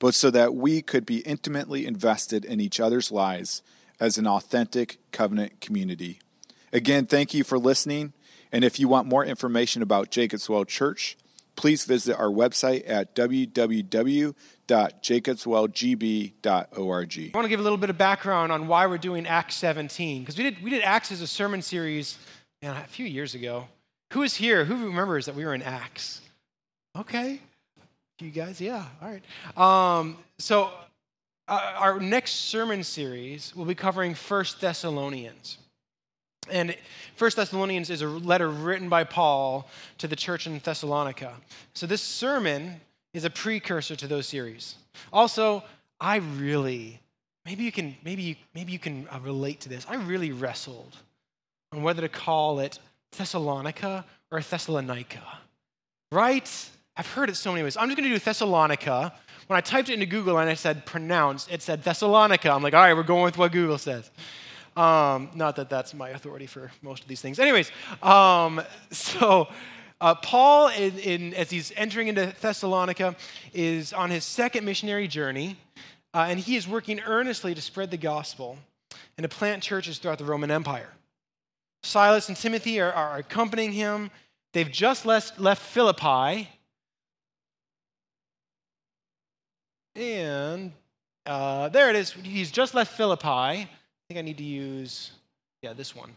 but so that we could be intimately invested in each other's lives as an authentic covenant community. Again, thank you for listening. And if you want more information about Jacob's Well Church, please visit our website at www.jacobswellgb.org. I want to give a little bit of background on why we're doing Acts 17 because we did we did Acts as a sermon series man, a few years ago. Who is here? Who remembers that we were in Acts? Okay, you guys, yeah, all right. Um, so uh, our next sermon series will be covering First Thessalonians. And First Thessalonians is a letter written by Paul to the church in Thessalonica. So this sermon is a precursor to those series. Also, I really maybe you can maybe you, maybe you can uh, relate to this. I really wrestled on whether to call it Thessalonica or Thessalonica. Right? I've heard it so many ways. I'm just going to do Thessalonica. When I typed it into Google and I said pronounce, it said Thessalonica. I'm like, all right, we're going with what Google says. Um, not that that's my authority for most of these things. Anyways, um, so uh, Paul, in, in, as he's entering into Thessalonica, is on his second missionary journey, uh, and he is working earnestly to spread the gospel and to plant churches throughout the Roman Empire. Silas and Timothy are, are accompanying him. They've just left, left Philippi. And uh, there it is. He's just left Philippi I think I need to use, yeah, this one,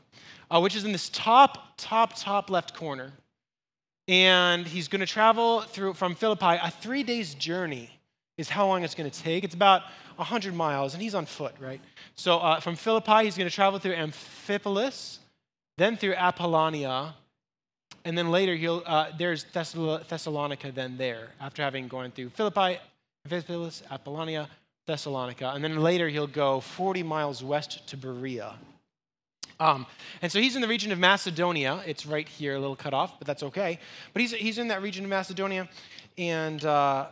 uh, which is in this top, top, top left corner. And he's going to travel through from Philippi. A three days journey is how long it's going to take. It's about 100 miles, and he's on foot, right? So uh, from Philippi, he's going to travel through Amphipolis, then through Apollonia, and then later he'll, uh, there's Thessalonica then there, after having gone through Philippi, Amphipolis, Apollonia, Thessalonica, and then later he'll go 40 miles west to Berea. Um, and so he's in the region of Macedonia. It's right here, a little cut off, but that's okay. But he's, he's in that region of Macedonia. And uh,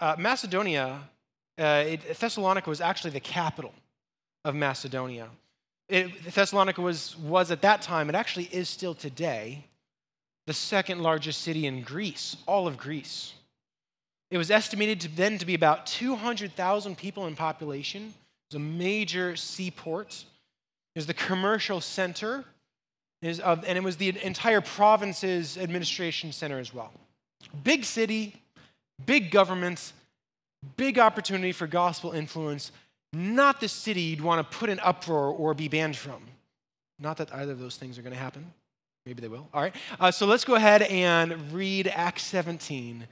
uh, Macedonia, uh, it, Thessalonica was actually the capital of Macedonia. It, Thessalonica was, was at that time, it actually is still today, the second largest city in Greece, all of Greece. It was estimated to then to be about 200,000 people in population. It was a major seaport. It was the commercial center, of, and it was the entire province's administration center as well. Big city, big government, big opportunity for gospel influence. Not the city you'd want to put in uproar or be banned from. Not that either of those things are going to happen. Maybe they will. All right. Uh, so let's go ahead and read Acts 17,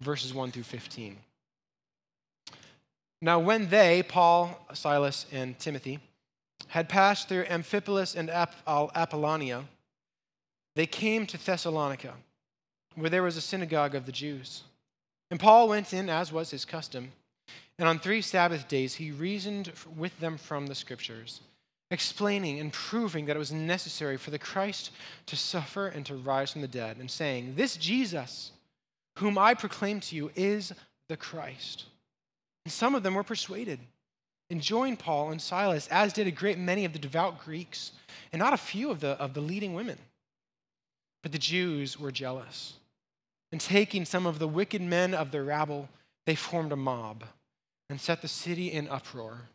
verses 1 through 15. Now, when they, Paul, Silas, and Timothy, had passed through Amphipolis and Apollonia, they came to Thessalonica, where there was a synagogue of the Jews. And Paul went in, as was his custom, and on three Sabbath days he reasoned with them from the Scriptures, explaining and proving that it was necessary for the Christ to suffer and to rise from the dead, and saying, This Jesus, whom I proclaim to you is the Christ. And some of them were persuaded and joined Paul and Silas, as did a great many of the devout Greeks, and not a few of the, of the leading women. But the Jews were jealous. And taking some of the wicked men of the rabble, they formed a mob and set the city in uproar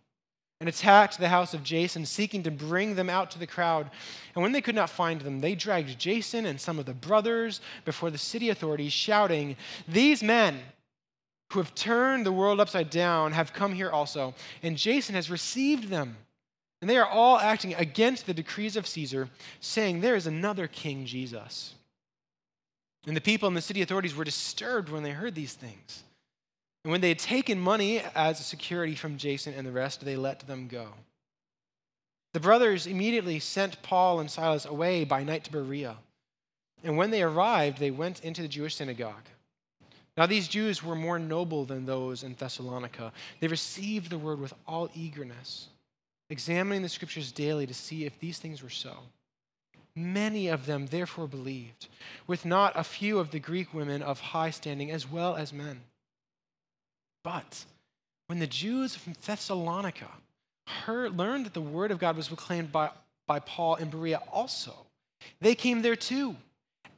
and attacked the house of Jason, seeking to bring them out to the crowd. And when they could not find them, they dragged Jason and some of the brothers before the city authorities, shouting, These men who have turned the world upside down have come here also, and Jason has received them. And they are all acting against the decrees of Caesar, saying, There is another king, Jesus. And the people and the city authorities were disturbed when they heard these things. And when they had taken money as a security from Jason and the rest, they let them go. The brothers immediately sent Paul and Silas away by night to Berea. And when they arrived, they went into the Jewish synagogue. Now, these Jews were more noble than those in Thessalonica. They received the word with all eagerness, examining the scriptures daily to see if these things were so. Many of them therefore believed, with not a few of the Greek women of high standing as well as men. But when the Jews from Thessalonica heard, learned that the word of God was proclaimed by, by Paul in Berea also, they came there too,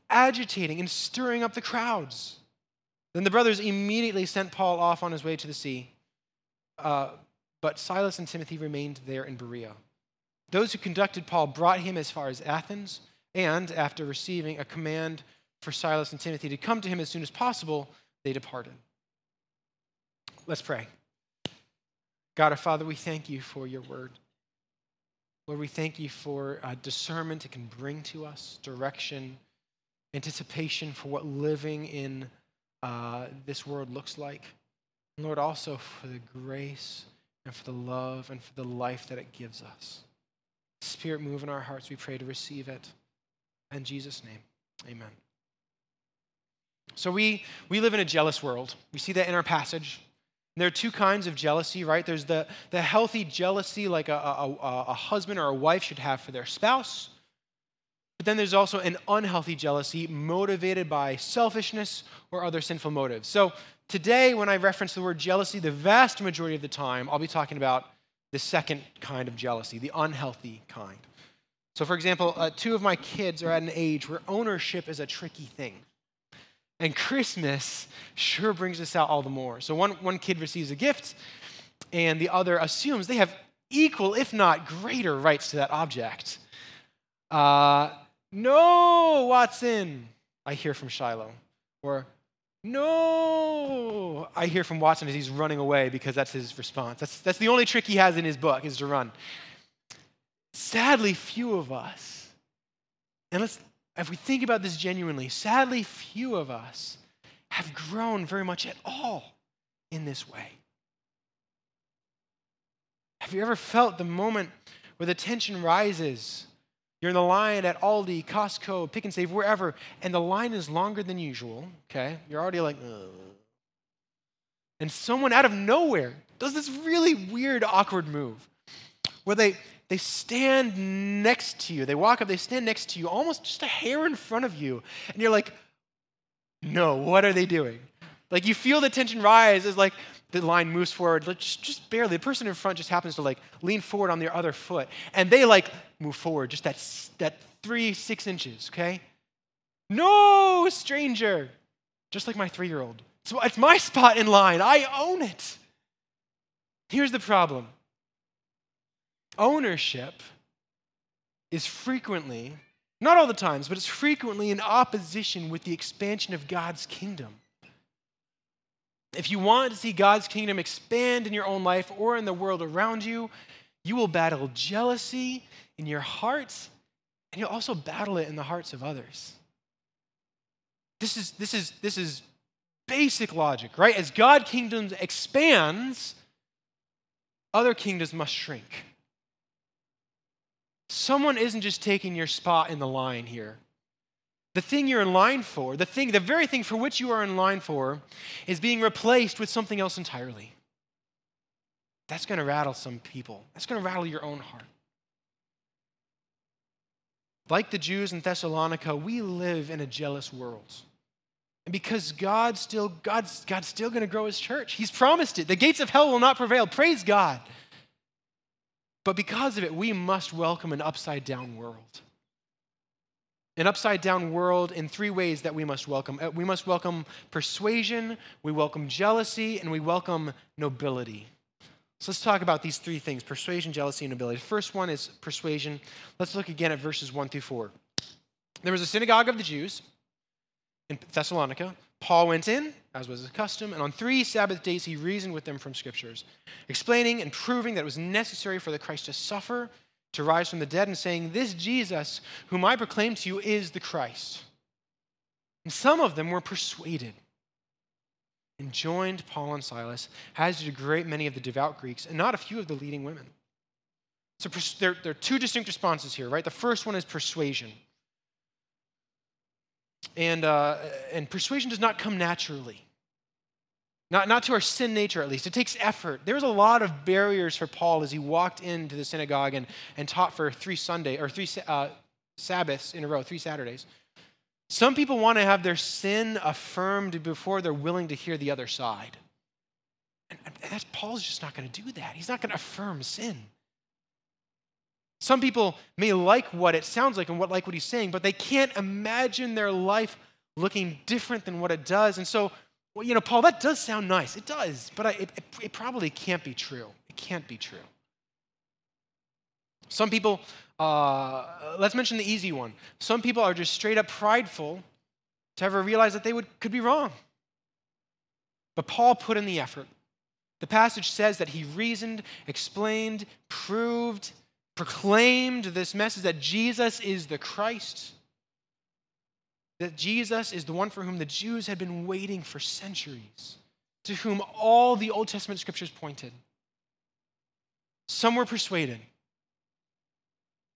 agitating and stirring up the crowds. Then the brothers immediately sent Paul off on his way to the sea. Uh, but Silas and Timothy remained there in Berea. Those who conducted Paul brought him as far as Athens, and after receiving a command for Silas and Timothy to come to him as soon as possible, they departed. Let's pray. God our Father, we thank you for your word. Lord, we thank you for uh, discernment it can bring to us, direction, anticipation for what living in uh, this world looks like. And Lord, also for the grace and for the love and for the life that it gives us. Spirit, move in our hearts, we pray to receive it. In Jesus' name, amen. So we, we live in a jealous world. We see that in our passage. There are two kinds of jealousy, right? There's the, the healthy jealousy, like a, a, a husband or a wife should have for their spouse. But then there's also an unhealthy jealousy motivated by selfishness or other sinful motives. So today, when I reference the word jealousy, the vast majority of the time, I'll be talking about the second kind of jealousy, the unhealthy kind. So, for example, uh, two of my kids are at an age where ownership is a tricky thing. And Christmas sure brings this out all the more. So, one, one kid receives a gift, and the other assumes they have equal, if not greater, rights to that object. Uh, no, Watson, I hear from Shiloh. Or, no, I hear from Watson as he's running away because that's his response. That's, that's the only trick he has in his book is to run. Sadly, few of us, and let's, if we think about this genuinely, sadly, few of us have grown very much at all in this way. Have you ever felt the moment where the tension rises you're in the line at Aldi, Costco, Pick 'n Save, wherever, and the line is longer than usual, okay? You're already like, Ugh. and someone out of nowhere does this really weird, awkward move where they, they stand next to you. They walk up, they stand next to you, almost just a hair in front of you. And you're like, no, what are they doing? Like you feel the tension rise as like the line moves forward, just, just barely. The person in front just happens to like lean forward on their other foot, and they like move forward just that, that three, six inches, okay? No, stranger. Just like my three year old. So it's my spot in line. I own it. Here's the problem ownership is frequently, not all the times, but it's frequently in opposition with the expansion of God's kingdom. If you want to see God's kingdom expand in your own life or in the world around you, you will battle jealousy in your hearts, and you'll also battle it in the hearts of others. This is, this is, this is basic logic, right? As God kingdom expands, other kingdoms must shrink. Someone isn't just taking your spot in the line here. The thing you're in line for, the thing, the very thing for which you are in line for, is being replaced with something else entirely. That's going to rattle some people. That's going to rattle your own heart. Like the Jews in Thessalonica, we live in a jealous world. And because God's still, God's, God's still going to grow his church. He's promised it. The gates of hell will not prevail. Praise God. But because of it, we must welcome an upside down world an upside down world in three ways that we must welcome. Uh, we must welcome persuasion, we welcome jealousy, and we welcome nobility. So let's talk about these three things persuasion, jealousy, and nobility. The first one is persuasion. Let's look again at verses 1 through 4. There was a synagogue of the Jews in Thessalonica. Paul went in, as was his custom, and on three Sabbath days he reasoned with them from scriptures, explaining and proving that it was necessary for the Christ to suffer to rise from the dead and saying, This Jesus, whom I proclaim to you, is the Christ. And some of them were persuaded and joined Paul and Silas, as did a great many of the devout Greeks, and not a few of the leading women. So there, there are two distinct responses here, right? The first one is persuasion. And, uh, and persuasion does not come naturally. Not, not to our sin nature, at least. It takes effort. There was a lot of barriers for Paul as he walked into the synagogue and, and taught for three Sunday or three uh, Sabbaths in a row, three Saturdays. Some people want to have their sin affirmed before they're willing to hear the other side. And, and that's Paul's just not going to do that. He's not going to affirm sin. Some people may like what it sounds like and what like what he's saying, but they can't imagine their life looking different than what it does. And so, well, you know, Paul, that does sound nice. It does, but I, it, it probably can't be true. It can't be true. Some people, uh, let's mention the easy one. Some people are just straight up prideful to ever realize that they would, could be wrong. But Paul put in the effort. The passage says that he reasoned, explained, proved, proclaimed this message that Jesus is the Christ, that Jesus is the one for whom the Jews had been waiting for centuries, to whom all the Old Testament scriptures pointed. Some were persuaded.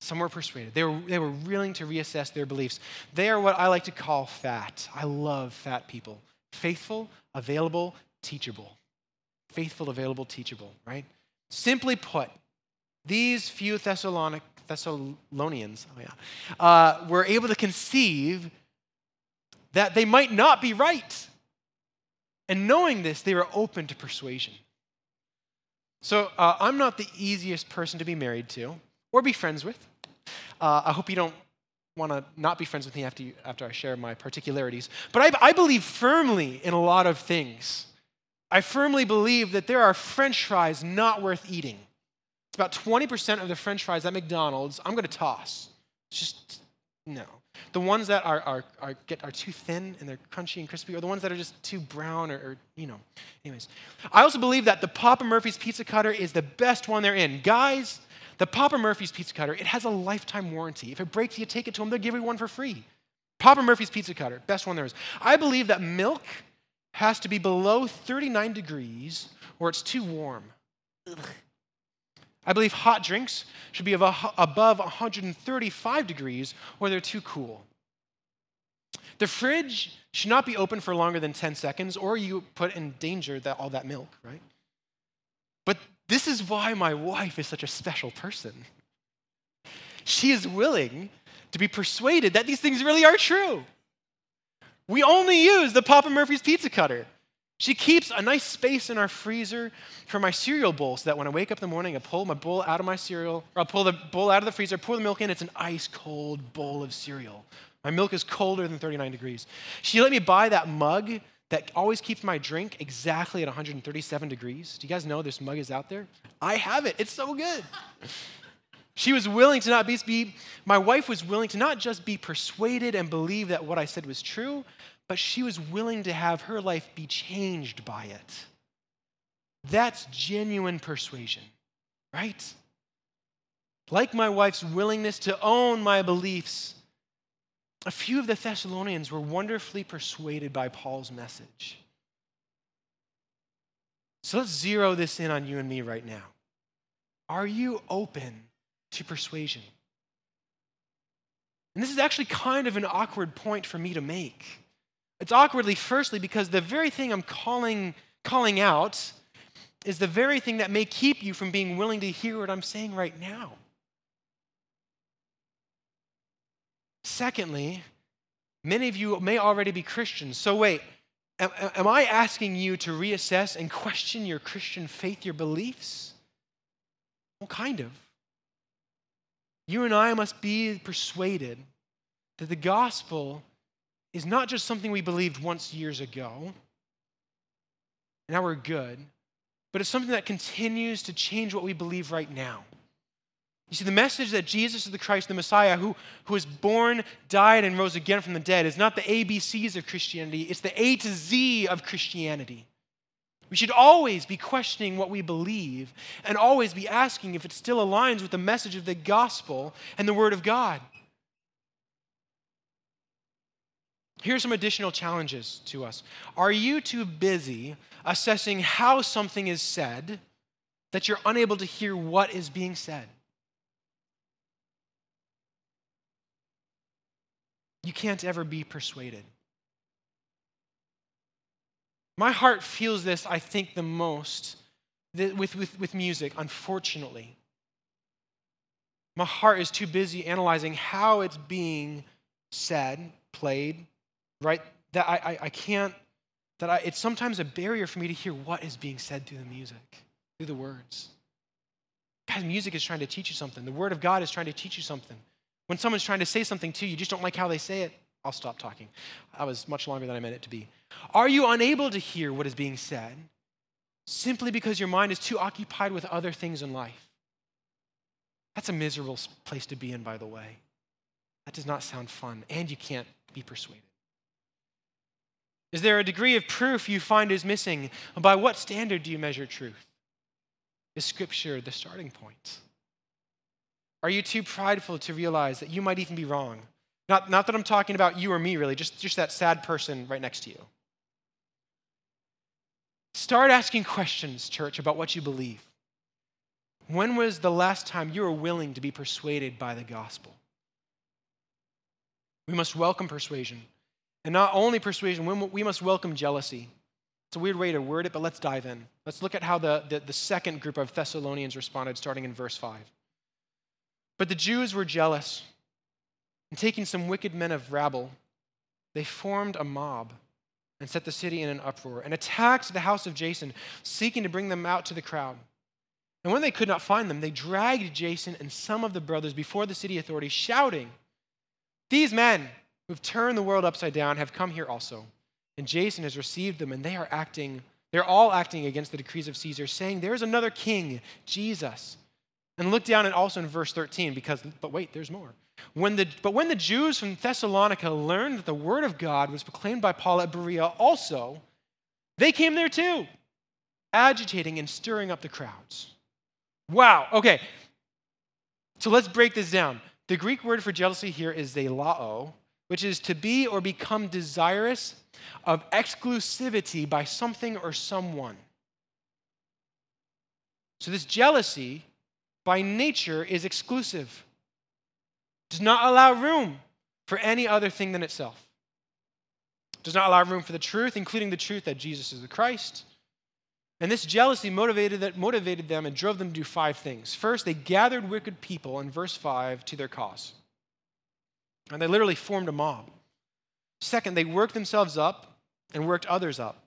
Some were persuaded. They were, they were willing to reassess their beliefs. They are what I like to call fat. I love fat people. Faithful, available, teachable. Faithful, available, teachable, right? Simply put, these few Thessalonic, Thessalonians oh yeah, uh, were able to conceive that they might not be right. And knowing this, they were open to persuasion. So uh, I'm not the easiest person to be married to or be friends with. Uh, I hope you don't want to not be friends with me after, you, after I share my particularities. But I, I believe firmly in a lot of things. I firmly believe that there are french fries not worth eating. About 20% of the french fries at McDonald's I'm going to toss. It's just, no. The ones that are, are, are, get, are too thin and they're crunchy and crispy, or the ones that are just too brown, or, or, you know. Anyways, I also believe that the Papa Murphy's pizza cutter is the best one they're in. Guys, the Papa Murphy's pizza cutter, it has a lifetime warranty. If it breaks, you take it to them, they'll give you one for free. Papa Murphy's pizza cutter, best one there is. I believe that milk has to be below 39 degrees or it's too warm. Ugh. I believe hot drinks should be above 135 degrees or they're too cool. The fridge should not be open for longer than 10 seconds or you put in danger that, all that milk, right? But this is why my wife is such a special person. She is willing to be persuaded that these things really are true. We only use the Papa Murphy's pizza cutter. She keeps a nice space in our freezer for my cereal bowl so that when I wake up in the morning, I pull my bowl out of my cereal, or I'll pull the bowl out of the freezer, pour the milk in, it's an ice cold bowl of cereal. My milk is colder than 39 degrees. She let me buy that mug that always keeps my drink exactly at 137 degrees. Do you guys know this mug is out there? I have it, it's so good. She was willing to not be, my wife was willing to not just be persuaded and believe that what I said was true, but she was willing to have her life be changed by it. That's genuine persuasion, right? Like my wife's willingness to own my beliefs, a few of the Thessalonians were wonderfully persuaded by Paul's message. So let's zero this in on you and me right now. Are you open to persuasion? And this is actually kind of an awkward point for me to make. It's awkwardly, firstly, because the very thing I'm calling, calling out is the very thing that may keep you from being willing to hear what I'm saying right now. Secondly, many of you may already be Christians. So, wait, am, am, I asking you to reassess and question your Christian faith, your beliefs? Well, kind of. You and I must be persuaded that the gospel is not just something we believed once years ago, now we're good, but it's something that continues to change what we believe right now. You see, the message that Jesus is the Christ, the Messiah, who, who was born, died, and rose again from the dead, is not the ABCs of Christianity, it's the A to Z of Christianity. We should always be questioning what we believe and always be asking if it still aligns with the message of the gospel and the Word of God. Here's some additional challenges to us. Are you too busy assessing how something is said that you're unable to hear what is being said? You can't ever be persuaded. My heart feels this, I think, the most with, with, with music, unfortunately. My heart is too busy analyzing how it's being said, played, right? That I, I, I can't, that I, it's sometimes a barrier for me to hear what is being said through the music, through the words. Guys, music is trying to teach you something. The Word of God is trying to teach you something. When someone's trying to say something to you, you just don't like how they say it, I'll stop talking. That was much longer than I meant it to be. Are you unable to hear what is being said simply because your mind is too occupied with other things in life? That's a miserable place to be in, by the way. That does not sound fun, and you can't be persuaded. Is there a degree of proof you find is missing? By what standard do you measure truth? Is Scripture the starting point? Are you too prideful to realize that you might even be wrong? Not, not that I'm talking about you or me, really, just, just that sad person right next to you. Start asking questions, church, about what you believe. When was the last time you were willing to be persuaded by the gospel? We must welcome persuasion. And not only persuasion, we must welcome jealousy. It's a weird way to word it, but let's dive in. Let's look at how the, the, the, second group of Thessalonians responded, starting in verse 5. But the Jews were jealous, and taking some wicked men of rabble, they formed a mob and set the city in an uproar and attacked the house of Jason, seeking to bring them out to the crowd. And when they could not find them, they dragged Jason and some of the brothers before the city authorities, shouting, These men who've turned the world upside down have come here also. And Jason has received them, and they are acting, they're all acting against the decrees of Caesar, saying, There's another king, Jesus. And look down and also in verse 13, because, but wait, there's more. When the, but when the Jews from Thessalonica learned that the word of God was proclaimed by Paul at Berea also, they came there too, agitating and stirring up the crowds. Wow, okay. So let's break this down. The Greek word for jealousy here is zealao, which is to be or become desirous of exclusivity by something or someone. So, this jealousy by nature is exclusive, does not allow room for any other thing than itself, does not allow room for the truth, including the truth that Jesus is the Christ. And this jealousy motivated, that motivated them and drove them to do five things. First, they gathered wicked people in verse 5 to their cause. And they literally formed a mob. Second, they worked themselves up and worked others up.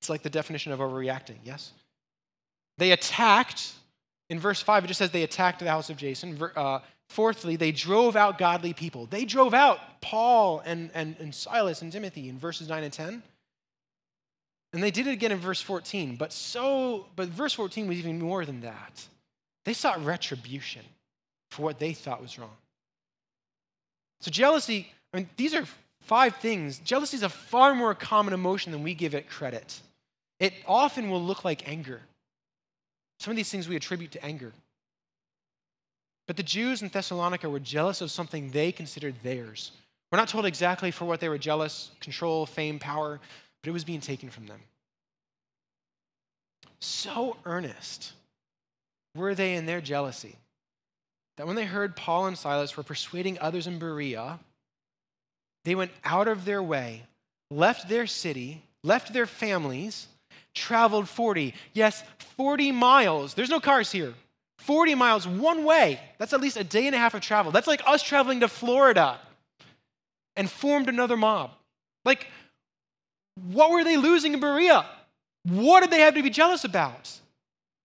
It's like the definition of overreacting, yes? They attacked, in verse 5, it just says they attacked the house of Jason. Uh, fourthly, they drove out godly people. They drove out Paul and, and, and Silas and Timothy in verses 9 and 10. And they did it again in verse 14. But so, but verse 14 was even more than that. They sought retribution for what they thought was wrong. So, jealousy, I mean, these are five things. Jealousy is a far more common emotion than we give it credit. It often will look like anger. Some of these things we attribute to anger. But the Jews in Thessalonica were jealous of something they considered theirs. We're not told exactly for what they were jealous control, fame, power, but it was being taken from them. So earnest were they in their jealousy that when they heard Paul and Silas were persuading others in Berea, they went out of their way, left their city, left their families, traveled 40, yes, 40 miles. There's no cars here. 40 miles one way. That's at least a day and a half of travel. That's like us traveling to Florida and formed another mob. Like, what were they losing in Berea? What did they have to be jealous about?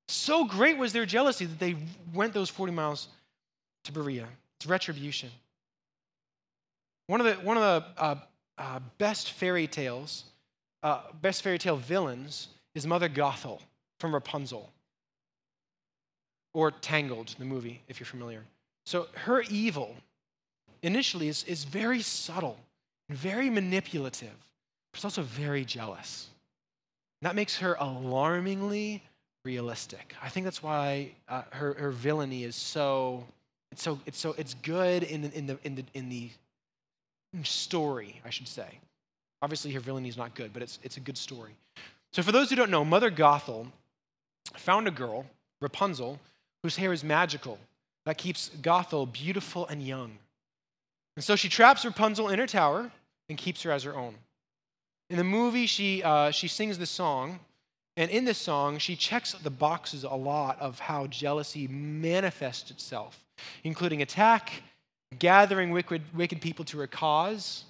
So great was their jealousy that they went those 40 miles to Berea. It's retribution. One of the, one of the uh, uh, best fairy tales, uh, best fairy tale villains is Mother Gothel from Rapunzel, or Tangled, the movie, if you're familiar. So her evil initially is, is very subtle and very manipulative, but it's also very jealous. That makes her alarmingly realistic. I think that's why uh, her, her villainy is so it's so it's so it's good in, the, in the in the in the story, I should say. Obviously, her villainy is not good, but it's it's a good story. So, for those who don't know, Mother Gothel found a girl, Rapunzel, whose hair is magical that keeps Gothel beautiful and young. And so she traps Rapunzel in her tower and keeps her as her own. In the movie, she, uh, she sings the song, and in this song, she checks the boxes a lot of how jealousy manifests itself, including attack, gathering wicked, wicked people to her cause,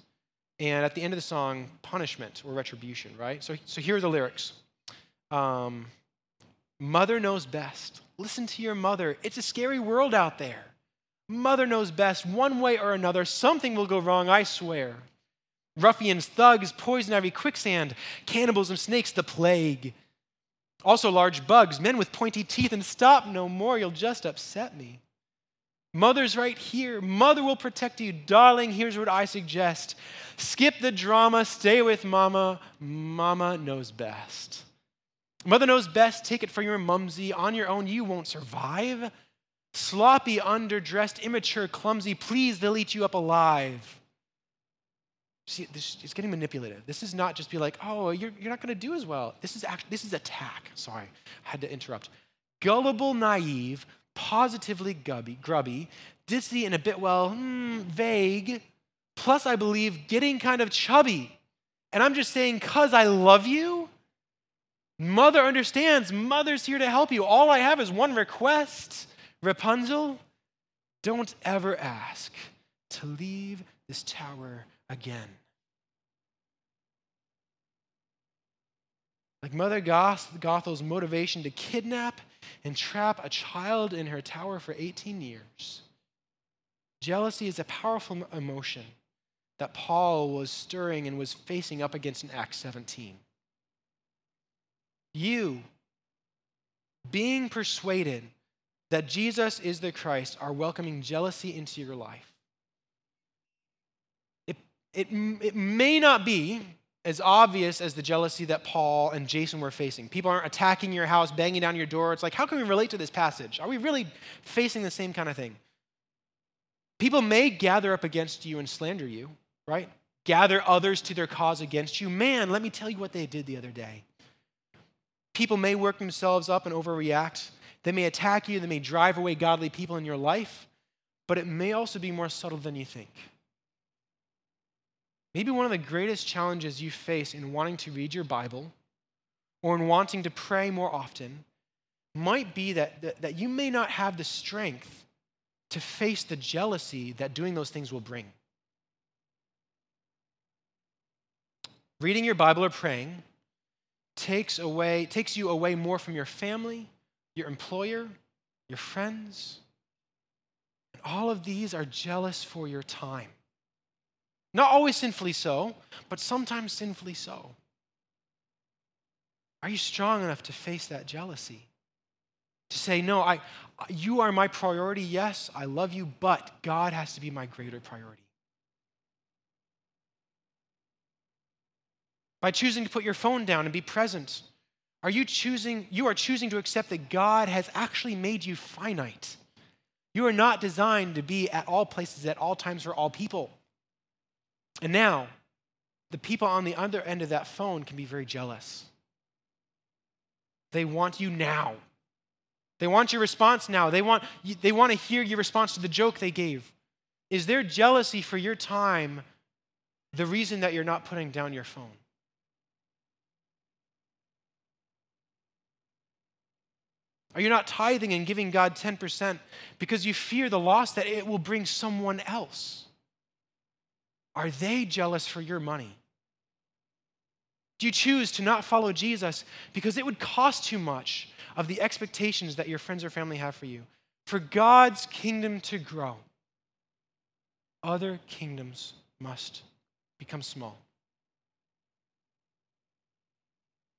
and at the end of the song, punishment or retribution, right? So, so here are the lyrics um, Mother knows best. Listen to your mother. It's a scary world out there. Mother knows best. One way or another, something will go wrong, I swear. Ruffians, thugs, poison ivy, quicksand, cannibals and snakes, the plague. Also, large bugs, men with pointy teeth, and stop no more, you'll just upset me. Mother's right here. Mother will protect you. Darling, here's what I suggest skip the drama, stay with mama. Mama knows best. Mother knows best. Take it for your mumsy. On your own, you won't survive. Sloppy, underdressed, immature, clumsy. Please, they'll eat you up alive. See, this, it's getting manipulative. This is not just be like, oh, you're, you're not going to do as well. This is actually, this is attack. Sorry, I had to interrupt. Gullible, naive, positively grubby, grubby ditzy, and a bit, well, hmm, vague. Plus, I believe getting kind of chubby. And I'm just saying, because I love you, mother understands. Mother's here to help you. All I have is one request Rapunzel, don't ever ask to leave this tower again. Like Mother Goth, Gothel's motivation to kidnap and trap a child in her tower for 18 years. Jealousy is a powerful emotion that Paul was stirring and was facing up against in Acts 17. You, being persuaded that Jesus is the Christ, are welcoming jealousy into your life. It, it, it may not be as obvious as the jealousy that Paul and Jason were facing. People aren't attacking your house, banging down your door. It's like, how can we relate to this passage? Are we really facing the same kind of thing? People may gather up against you and slander you, right? Gather others to their cause against you. Man, let me tell you what they did the other day. People may work themselves up and overreact. They may attack you, they may drive away godly people in your life, but it may also be more subtle than you think. Maybe one of the greatest challenges you face in wanting to read your Bible or in wanting to pray more often might be that, that, that, you may not have the strength to face the jealousy that doing those things will bring. Reading your Bible or praying takes away takes you away more from your family, your employer, your friends. And all of these are jealous for your time. Not always sinfully so, but sometimes sinfully so. Are you strong enough to face that jealousy? To say, no, I, you are my priority, yes, I love you, but God has to be my greater priority. By choosing to put your phone down and be present, are you choosing, you are choosing to accept that God has actually made you finite. You are not designed to be at all places at all times for all people. And now, the people on the other end of that phone can be very jealous. They want you now. They want your response now. They want, they want to hear your response to the joke they gave. Is their jealousy for your time the reason that you're not putting down your phone? Are you not tithing and giving God 10% because you fear the loss that it will bring someone else? Are they jealous for your money? Do you choose to not follow Jesus because it would cost too much of the expectations that your friends or family have for you? For God's kingdom to grow, other kingdoms must become small.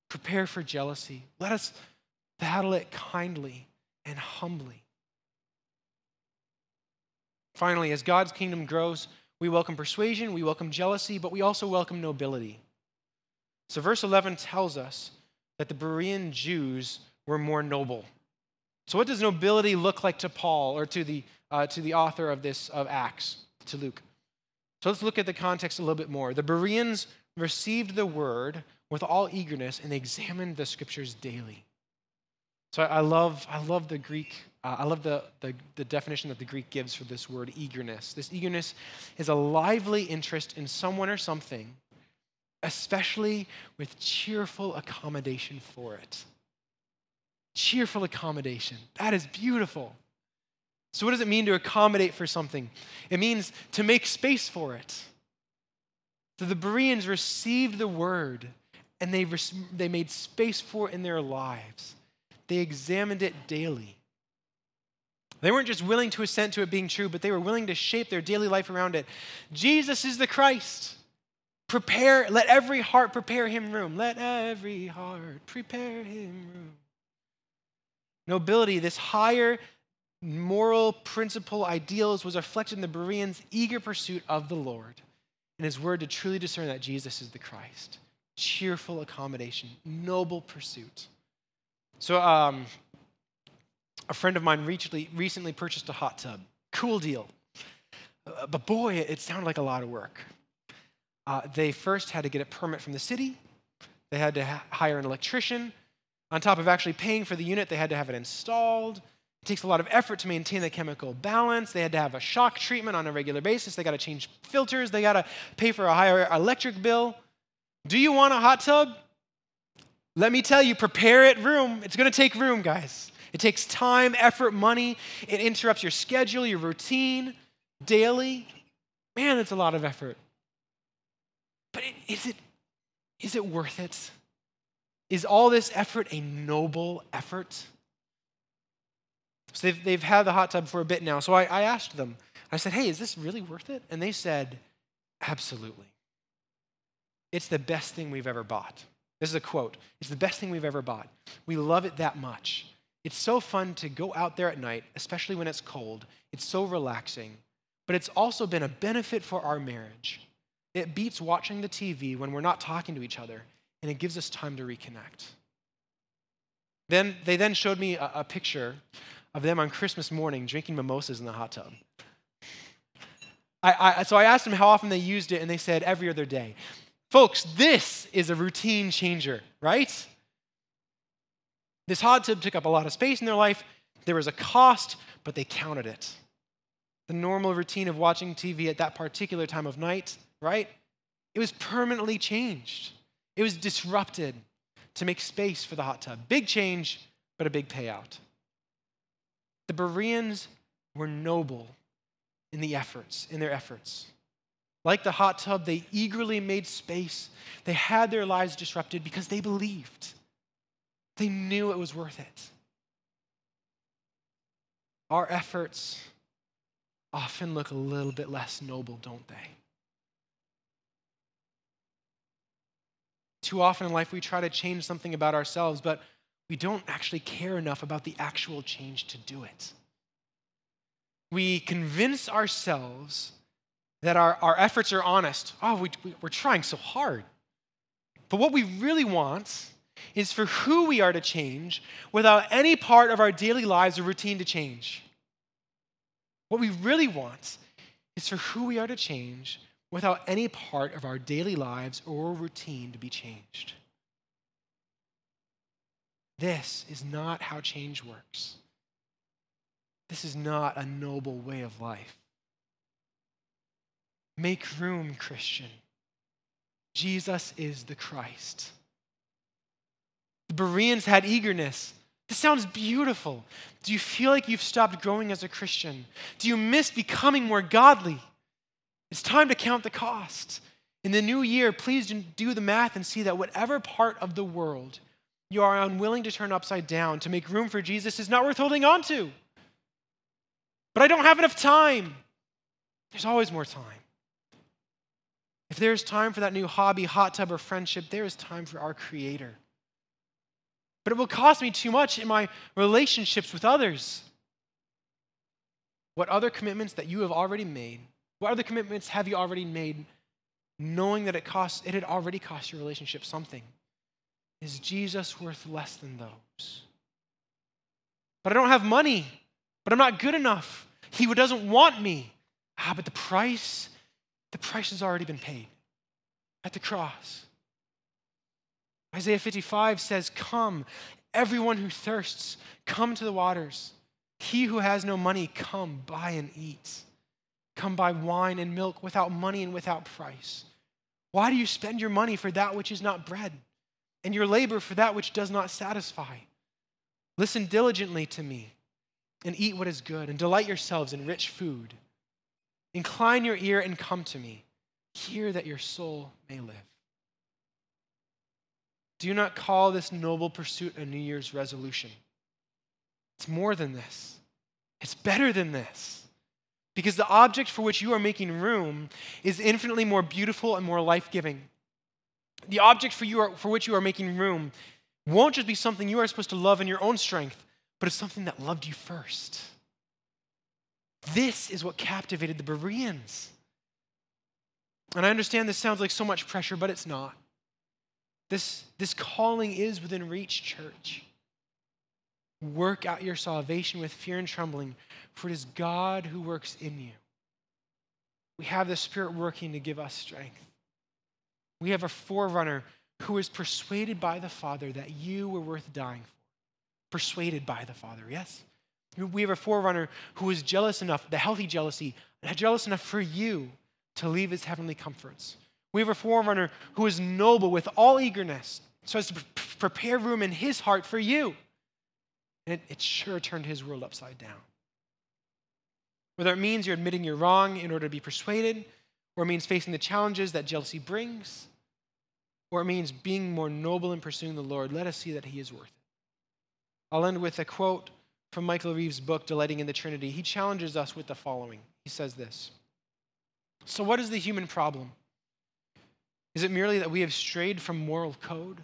Prepare for jealousy. Let us battle it kindly and humbly. Finally, as God's kingdom grows, we welcome persuasion, we welcome jealousy, but we also welcome nobility. So, verse 11 tells us that the Berean Jews were more noble. So, what does nobility look like to Paul or to the, uh, to the author of this, of Acts, to Luke? So, let's look at the context a little bit more. The Bereans received the word with all eagerness and they examined the scriptures daily. So, I love, I love the Greek uh, I love the, the, the, definition that the Greek gives for this word eagerness. This eagerness is a lively interest in someone or something, especially with cheerful accommodation for it. Cheerful accommodation. That is beautiful. So, what does it mean to accommodate for something? It means to make space for it. So, the Bereans received the word and they, they made space for it in their lives. They examined it daily. They weren't just willing to assent to it being true, but they were willing to shape their daily life around it. Jesus is the Christ. Prepare, let every heart prepare him room. Let every heart prepare him room. Nobility, this higher moral principle ideals was reflected in the Bereans' eager pursuit of the Lord and his word to truly discern that Jesus is the Christ. Cheerful accommodation, noble pursuit. So, um, a friend of mine recently, recently purchased a hot tub. Cool deal. Uh, but boy, it sounded like a lot of work. Uh, they first had to get a permit from the city, they had to ha- hire an electrician. On top of actually paying for the unit, they had to have it installed. It takes a lot of effort to maintain the chemical balance. They had to have a shock treatment on a regular basis. They got to change filters. They got to pay for a higher electric bill. Do you want a hot tub? Let me tell you, prepare it room. It's going to take room, guys. It takes time, effort, money. It interrupts your schedule, your routine daily. Man, it's a lot of effort. But is it, is it worth it? Is all this effort a noble effort? So they've, they've had the hot tub for a bit now. So I, I asked them, I said, hey, is this really worth it? And they said, absolutely. It's the best thing we've ever bought. This is a quote. It's the best thing we've ever bought. We love it that much. It's so fun to go out there at night, especially when it's cold. It's so relaxing. But it's also been a benefit for our marriage. It beats watching the TV when we're not talking to each other, and it gives us time to reconnect. Then they then showed me a, a picture of them on Christmas morning drinking mimosas in the hot tub. I, I, so I asked them how often they used it, and they said every other day. Folks, this is a routine changer, right? This hot tub took up a lot of space in their life. There was a cost, but they counted it. The normal routine of watching TV at that particular time of night, right? It was permanently changed. It was disrupted to make space for the hot tub. Big change, but a big payout. The Bereans were noble in the efforts, in their efforts. Like the hot tub, they eagerly made space. They had their lives disrupted because they believed. They knew it was worth it. Our efforts often look a little bit less noble, don't they? Too often in life, we try to change something about ourselves, but we don't actually care enough about the actual change to do it. We convince ourselves that our, our efforts are honest. Oh, we, we, we're trying so hard. But what we really want is for who we are to change without any part of our daily lives or routine to change. What we really want is for who we are to change without any part of our daily lives or routine to be changed. This is not how change works. This is not a noble way of life. Make room, Christian. Jesus is the Christ. The Bereans had eagerness. This sounds beautiful. Do you feel like you've stopped growing as a Christian? Do you miss becoming more godly? It's time to count the cost. In the new year, please do the math and see that whatever part of the world you are unwilling to turn upside down to make room for Jesus is not worth holding on to. But I don't have enough time. There's always more time. If there's time for that new hobby, hot tub, or friendship, there is time for our Creator but it will cost me too much in my relationships with others. What other commitments that you have already made? What other commitments have you already made, knowing that it costs it had already cost your relationship something? Is Jesus worth less than those? But I don't have money, but I'm not good enough. He doesn't want me. Ah, but the price, the price has already been paid at the cross. Isaiah 55 says, Come, everyone who thirsts, come to the waters. He who has no money, come, buy and eat. Come buy wine and milk without money and without price. Why do you spend your money for that which is not bread, and your labor for that which does not satisfy? Listen diligently to me, and eat what is good, and delight yourselves in rich food. Incline your ear and come to me. Hear that your soul may live. Do not call this noble pursuit a New Year's resolution. It's more than this, it's better than this. Because the object for which you are making room is infinitely more beautiful and more life giving. The object for, you are, for which you are making room won't just be something you are supposed to love in your own strength, but it's something that loved you first. This is what captivated the Bereans. And I understand this sounds like so much pressure, but it's not. This, this calling is within reach, church. Work out your salvation with fear and trembling, for it is God who works in you. We have the Spirit working to give us strength. We have a forerunner who is persuaded by the Father that you were worth dying for. Persuaded by the Father, yes? We have a forerunner who is jealous enough, the healthy jealousy, jealous enough for you to leave his heavenly comforts. We have a forerunner who is noble with all eagerness, so as to prepare room in his heart for you. And it, it sure turned his world upside down. Whether it means you're admitting you're wrong in order to be persuaded, or it means facing the challenges that jealousy brings, or it means being more noble in pursuing the Lord, let us see that he is worth it. I'll end with a quote from Michael Reeves' book, Delighting in the Trinity. He challenges us with the following He says this So, what is the human problem? Is it merely that we have strayed from moral code?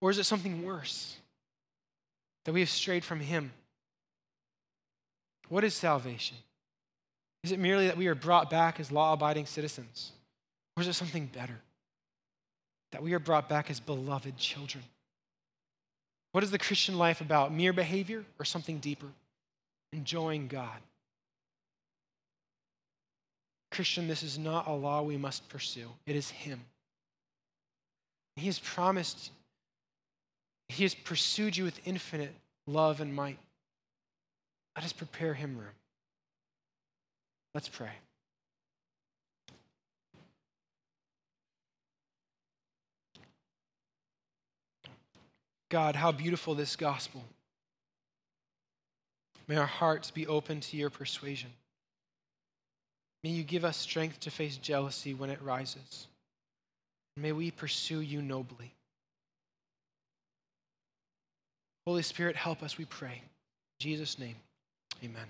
Or is it something worse? That we have strayed from Him? What is salvation? Is it merely that we are brought back as law abiding citizens? Or is it something better? That we are brought back as beloved children? What is the Christian life about? Mere behavior or something deeper? Enjoying God. Christian, this is not a law we must pursue, it is Him. He has promised, He has pursued you with infinite love and might. Let us prepare Him room. Let's pray. God, how beautiful this gospel. May our hearts be open to your persuasion. May you give us strength to face jealousy when it rises. May we pursue you nobly. Holy Spirit, help us, we pray. In Jesus' name, amen.